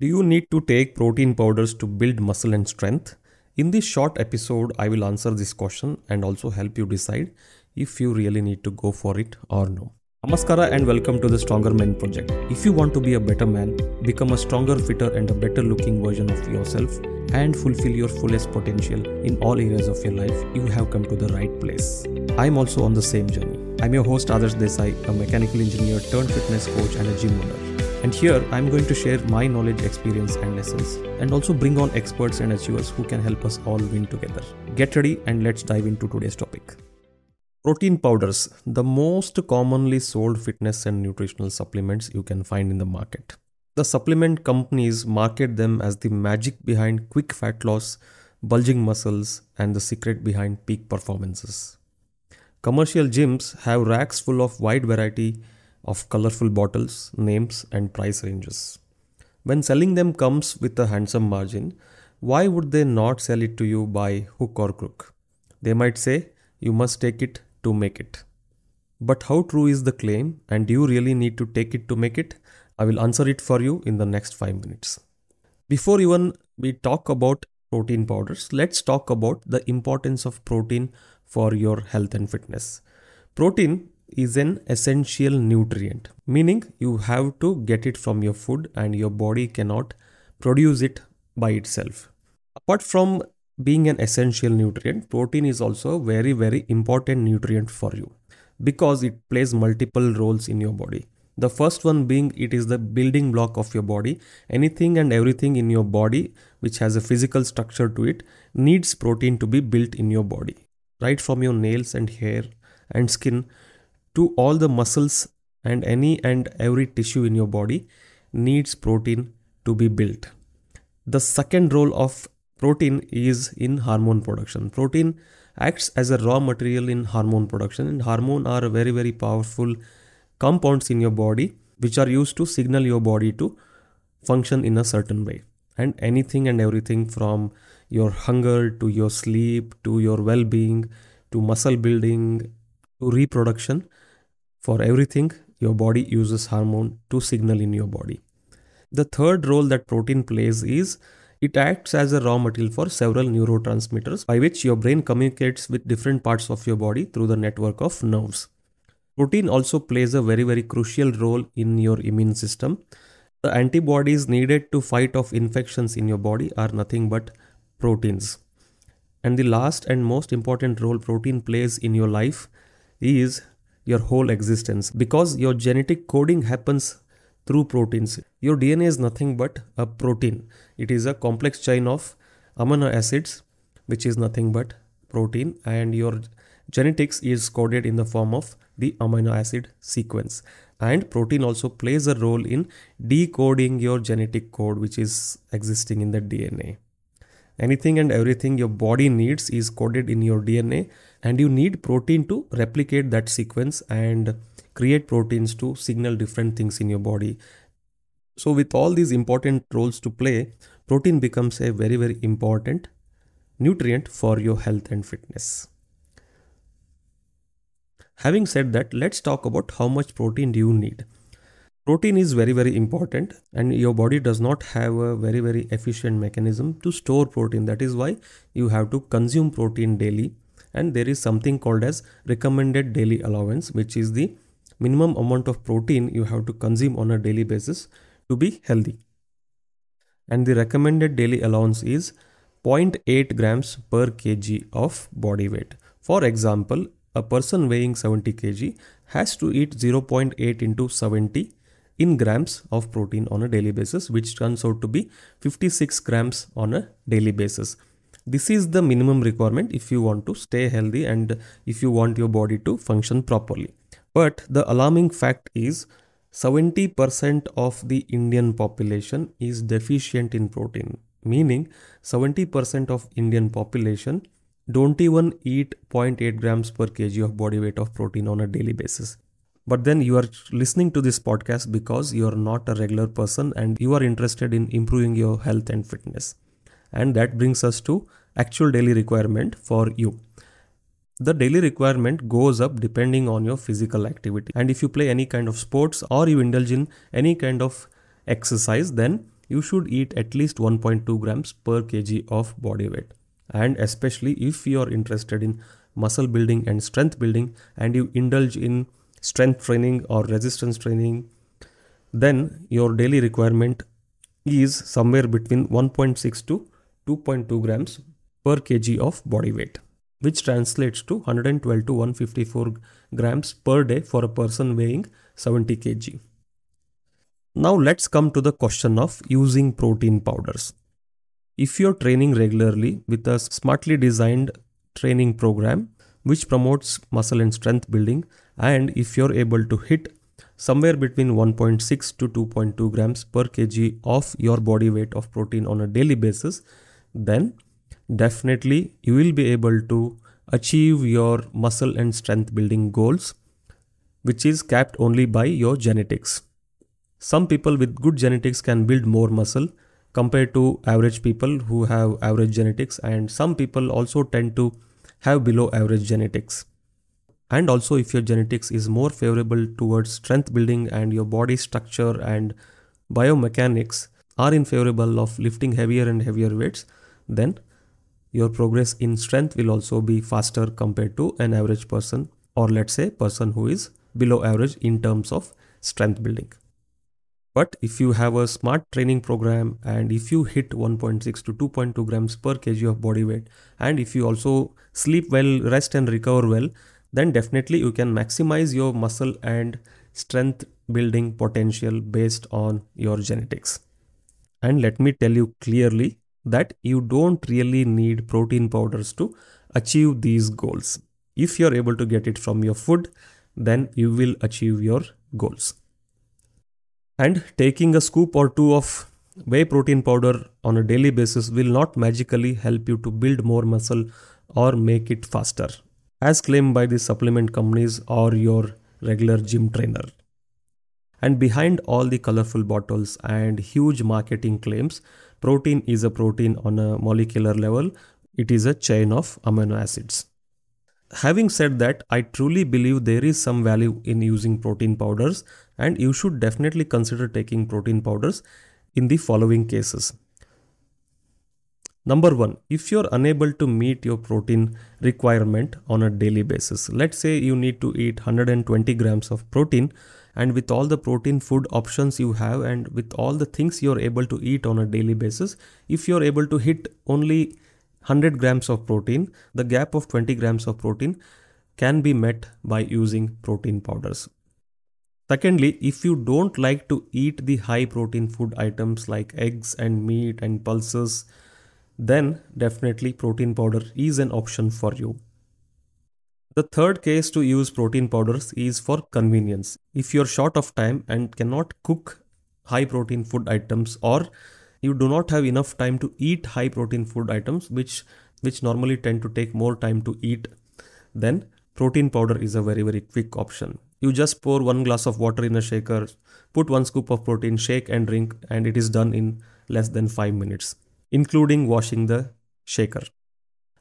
Do you need to take protein powders to build muscle and strength? In this short episode, I will answer this question and also help you decide if you really need to go for it or no. Namaskara and welcome to the Stronger Men Project. If you want to be a better man, become a stronger, fitter, and a better looking version of yourself, and fulfill your fullest potential in all areas of your life, you have come to the right place. I'm also on the same journey. I'm your host Adarsh Desai, a mechanical engineer turned fitness coach and a gym owner. And here I'm going to share my knowledge, experience, and lessons, and also bring on experts and achievers who can help us all win together. Get ready and let's dive into today's topic. Protein powders, the most commonly sold fitness and nutritional supplements you can find in the market. The supplement companies market them as the magic behind quick fat loss, bulging muscles, and the secret behind peak performances. Commercial gyms have racks full of wide variety of colorful bottles, names, and price ranges. When selling them comes with a handsome margin, why would they not sell it to you by hook or crook? They might say, you must take it to make it. But how true is the claim, and do you really need to take it to make it? I will answer it for you in the next 5 minutes. Before even we talk about protein powders, let's talk about the importance of protein for your health and fitness. Protein is an essential nutrient, meaning you have to get it from your food and your body cannot produce it by itself. Apart from being an essential nutrient, protein is also a very, very important nutrient for you because it plays multiple roles in your body. The first one being it is the building block of your body. Anything and everything in your body which has a physical structure to it needs protein to be built in your body. Right from your nails and hair and skin to all the muscles and any and every tissue in your body needs protein to be built. The second role of protein is in hormone production. Protein acts as a raw material in hormone production and hormone are very very powerful compounds in your body which are used to signal your body to function in a certain way and anything and everything from your hunger to your sleep to your well-being to muscle building to reproduction for everything, your body uses hormone to signal in your body. The third role that protein plays is it acts as a raw material for several neurotransmitters by which your brain communicates with different parts of your body through the network of nerves. Protein also plays a very very crucial role in your immune system. The antibodies needed to fight off infections in your body are nothing but proteins. And the last and most important role protein plays in your life is your whole existence because your genetic coding happens through proteins. Your DNA is nothing but a protein. It is a complex chain of amino acids, which is nothing but protein, and your genetics is coded in the form of the amino acid sequence. And protein also plays a role in decoding your genetic code, which is existing in the DNA. Anything and everything your body needs is coded in your DNA and you need protein to replicate that sequence and create proteins to signal different things in your body. So with all these important roles to play protein becomes a very very important nutrient for your health and fitness. Having said that let's talk about how much protein do you need protein is very very important and your body does not have a very very efficient mechanism to store protein. That is why you have to consume protein daily. And there is something called as recommended daily allowance which is the minimum amount of protein you have to consume on a daily basis to be healthy. And the recommended daily allowance is 0.8 grams per kg of body weight. For example a person weighing 70 kg has to eat 0.8 into 70 in grams of protein on a daily basis which turns out to be 56 grams on a daily basis this is the minimum requirement if you want to stay healthy and if you want your body to function properly. But the alarming fact is 70% of the Indian population is deficient in protein, meaning 70% of Indian population don't even eat 0.8 grams per kg of body weight of protein on a daily basis. But then you are listening to this podcast because you are not a regular person and you are interested in improving your health and fitness. And that brings us to actual daily requirement for you. The daily requirement goes up depending on your physical activity. And if you play any kind of sports or you indulge in any kind of exercise then you should eat at least 1.2 grams per kg of body weight. And especially if you are interested in muscle building and strength building and you indulge in strength training or resistance training, then your daily requirement is somewhere between 1.6 to 2.2 grams per kg of body weight, which translates to 112 to 154 grams per day for a person weighing 70 kg. Now let's come to the question of using protein powders. If you're training regularly with a smartly designed training program which promotes muscle and strength building, and if you're able to hit somewhere between 1.6 to 2.2 grams per kg of your body weight of protein on a daily basis, then definitely you will be able to achieve your muscle and strength building goals, which is capped only by your genetics. Some people with good genetics can build more muscle compared to average people who have average genetics, and some people also tend to have below average genetics. And also, if your genetics is more favorable towards strength building and your body structure and biomechanics are in favorable of lifting heavier and heavier weights, then your progress in strength will also be faster compared to an average person or let's say person who is below average in terms of strength building. But if you have a smart training program and if you hit 1.6 to 2.2 grams per kg of body weight and if you also sleep well rest and recover well then definitely you can maximize your muscle and strength building potential based on your genetics and let me tell you clearly that you don't really need protein powders to achieve these goals. If you're able to get it from your food, then you will achieve your goals. And taking a scoop or two of whey protein powder on a daily basis will not magically help you to build more muscle or make it faster, as claimed by the supplement companies or your regular gym trainer. And behind all the colorful bottles and huge marketing claims, protein is a protein on a molecular level, it is a chain of amino acids. Having said that, I truly believe there is some value in using protein powders, and you should definitely consider taking protein powders in the following cases. Number one, if you're unable to meet your protein requirement on a daily basis, let's say you need to eat 120 grams of protein and with all the protein food options you have and with all the things you're able to eat on a daily basis if you're able to hit only 100 grams of protein the gap of 20 grams of protein can be met by using protein powders. Secondly if you don't like to eat the high protein food items like eggs and meat and pulses then definitely protein powder is an option for you. The third case to use protein powders is for convenience. If you're short of time and cannot cook high protein food items or you do not have enough time to eat high protein food items which which normally tend to take more time to eat then protein powder is a very very quick option. You just pour one glass of water in a shaker put one scoop of protein shake and drink and it is done in less than 5 minutes including washing the shaker.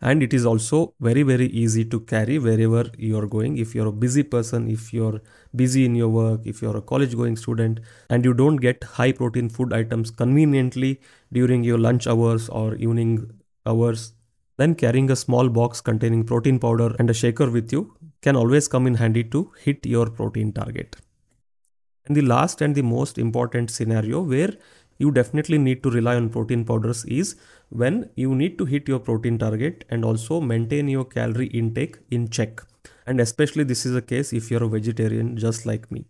And it is also very very easy to carry wherever you are going. If you're a busy person if you're busy in your work if you're a college going student and you don't get high protein food items conveniently during your lunch hours or evening hours then carrying a small box containing protein powder and a shaker with you can always come in handy to hit your protein target. And the last and the most important scenario where you definitely need to rely on protein powders is when you need to hit your protein target and also maintain your calorie intake in check. And especially this is the case if you're a vegetarian just like me.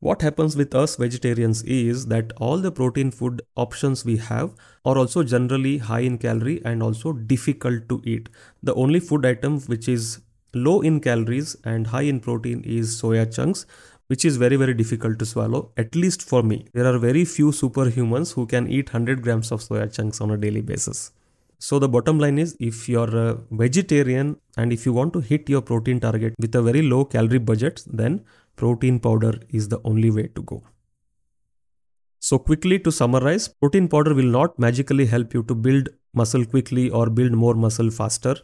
What happens with us vegetarians is that all the protein food options we have are also generally high in calorie and also difficult to eat. The only food item which is low in calories and high in protein is soya chunks which is very very difficult to swallow at least for me. There are very few superhumans who can eat 100 grams of soya chunks on a daily basis. So the bottom line is if you're a vegetarian and if you want to hit your protein target with a very low calorie budget then protein powder is the only way to go. So quickly to summarize protein powder will not magically help you to build muscle quickly or build more muscle faster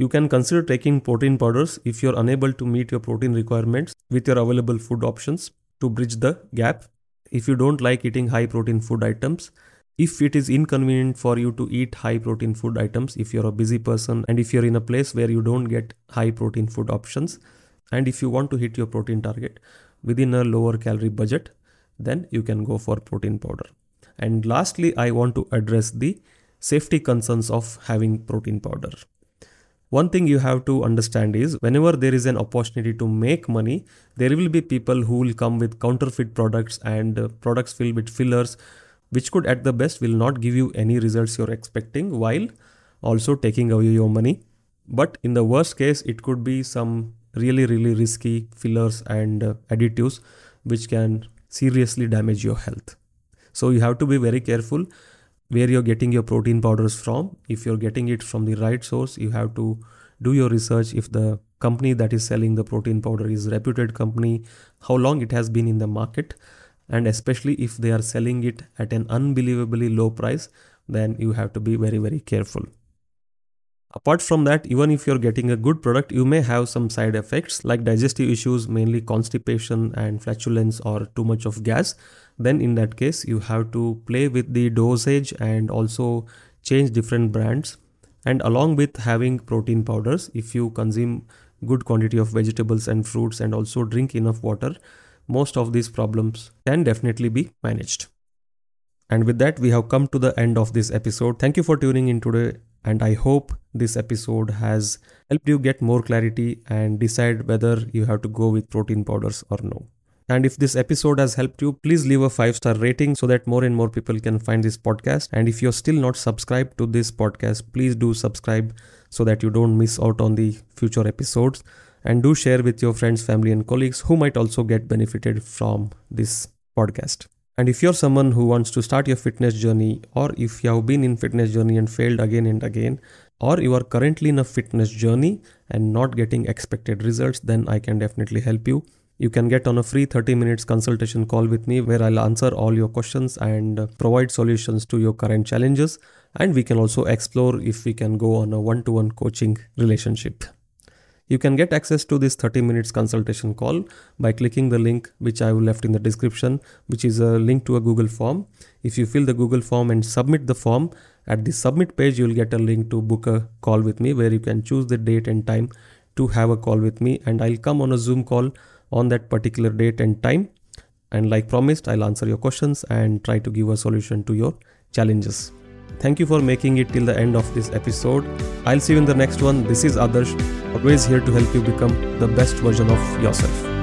you can consider taking protein powders if you're unable to meet your protein requirements with your available food options to bridge the gap. if you don't like eating high protein food items if it is inconvenient for you to eat high protein food items if you're a busy person and if you're in a place where you don't get high protein food options and if you want to hit your protein target within a lower calorie budget then you can go for protein powder and lastly i want to address the safety concerns of having protein powder one thing you have to understand is whenever there is an opportunity to make money there will be people who will come with counterfeit products and uh, products filled with fillers which could at the best will not give you any results you're expecting while also taking away your money. But in the worst case it could be some really really risky fillers and uh, additives which can seriously damage your health. So you have to be very careful where you're getting your protein powders from. If you're getting it from the right source you have to do your research if the company that is selling the protein powder is reputed company how long it has been in the market. And especially if they are selling it at an unbelievably low price then you have to be very very careful apart from that even if you're getting a good product you may have some side effects like digestive issues mainly constipation and flatulence or too much of gas then in that case you have to play with the dosage and also change different brands and along with having protein powders if you consume good quantity of vegetables and fruits and also drink enough water most of these problems can definitely be managed. And with that, we have come to the end of this episode. Thank you for tuning in today. And I hope this episode has helped you get more clarity and decide whether you have to go with protein powders or no. And if this episode has helped you, please leave a five star rating so that more and more people can find this podcast. And if you're still not subscribed to this podcast, please do subscribe so that you don't miss out on the future episodes and do share with your friends, family, and colleagues who might also get benefited from this podcast. And if you're someone who wants to start your fitness journey, or if you have been in fitness journey and failed again and again, or you are currently in a fitness journey and not getting expected results, then I can definitely help you. You can get on a free 30 minutes consultation call with me where I'll answer all your questions and provide solutions to your current challenges. And we can also explore if we can go on a one to one coaching relationship. You can get access to this 30 minutes consultation call by clicking the link which I have left in the description, which is a link to a Google form. If you fill the Google form and submit the form, at the submit page, you'll get a link to book a call with me where you can choose the date and time to have a call with me. And I'll come on a Zoom call on that particular date and time. And like promised, I'll answer your questions and try to give a solution to your challenges. Thank you for making it till the end of this episode. I'll see you in the next one. This is Adarsh, always here to help you become the best version of yourself.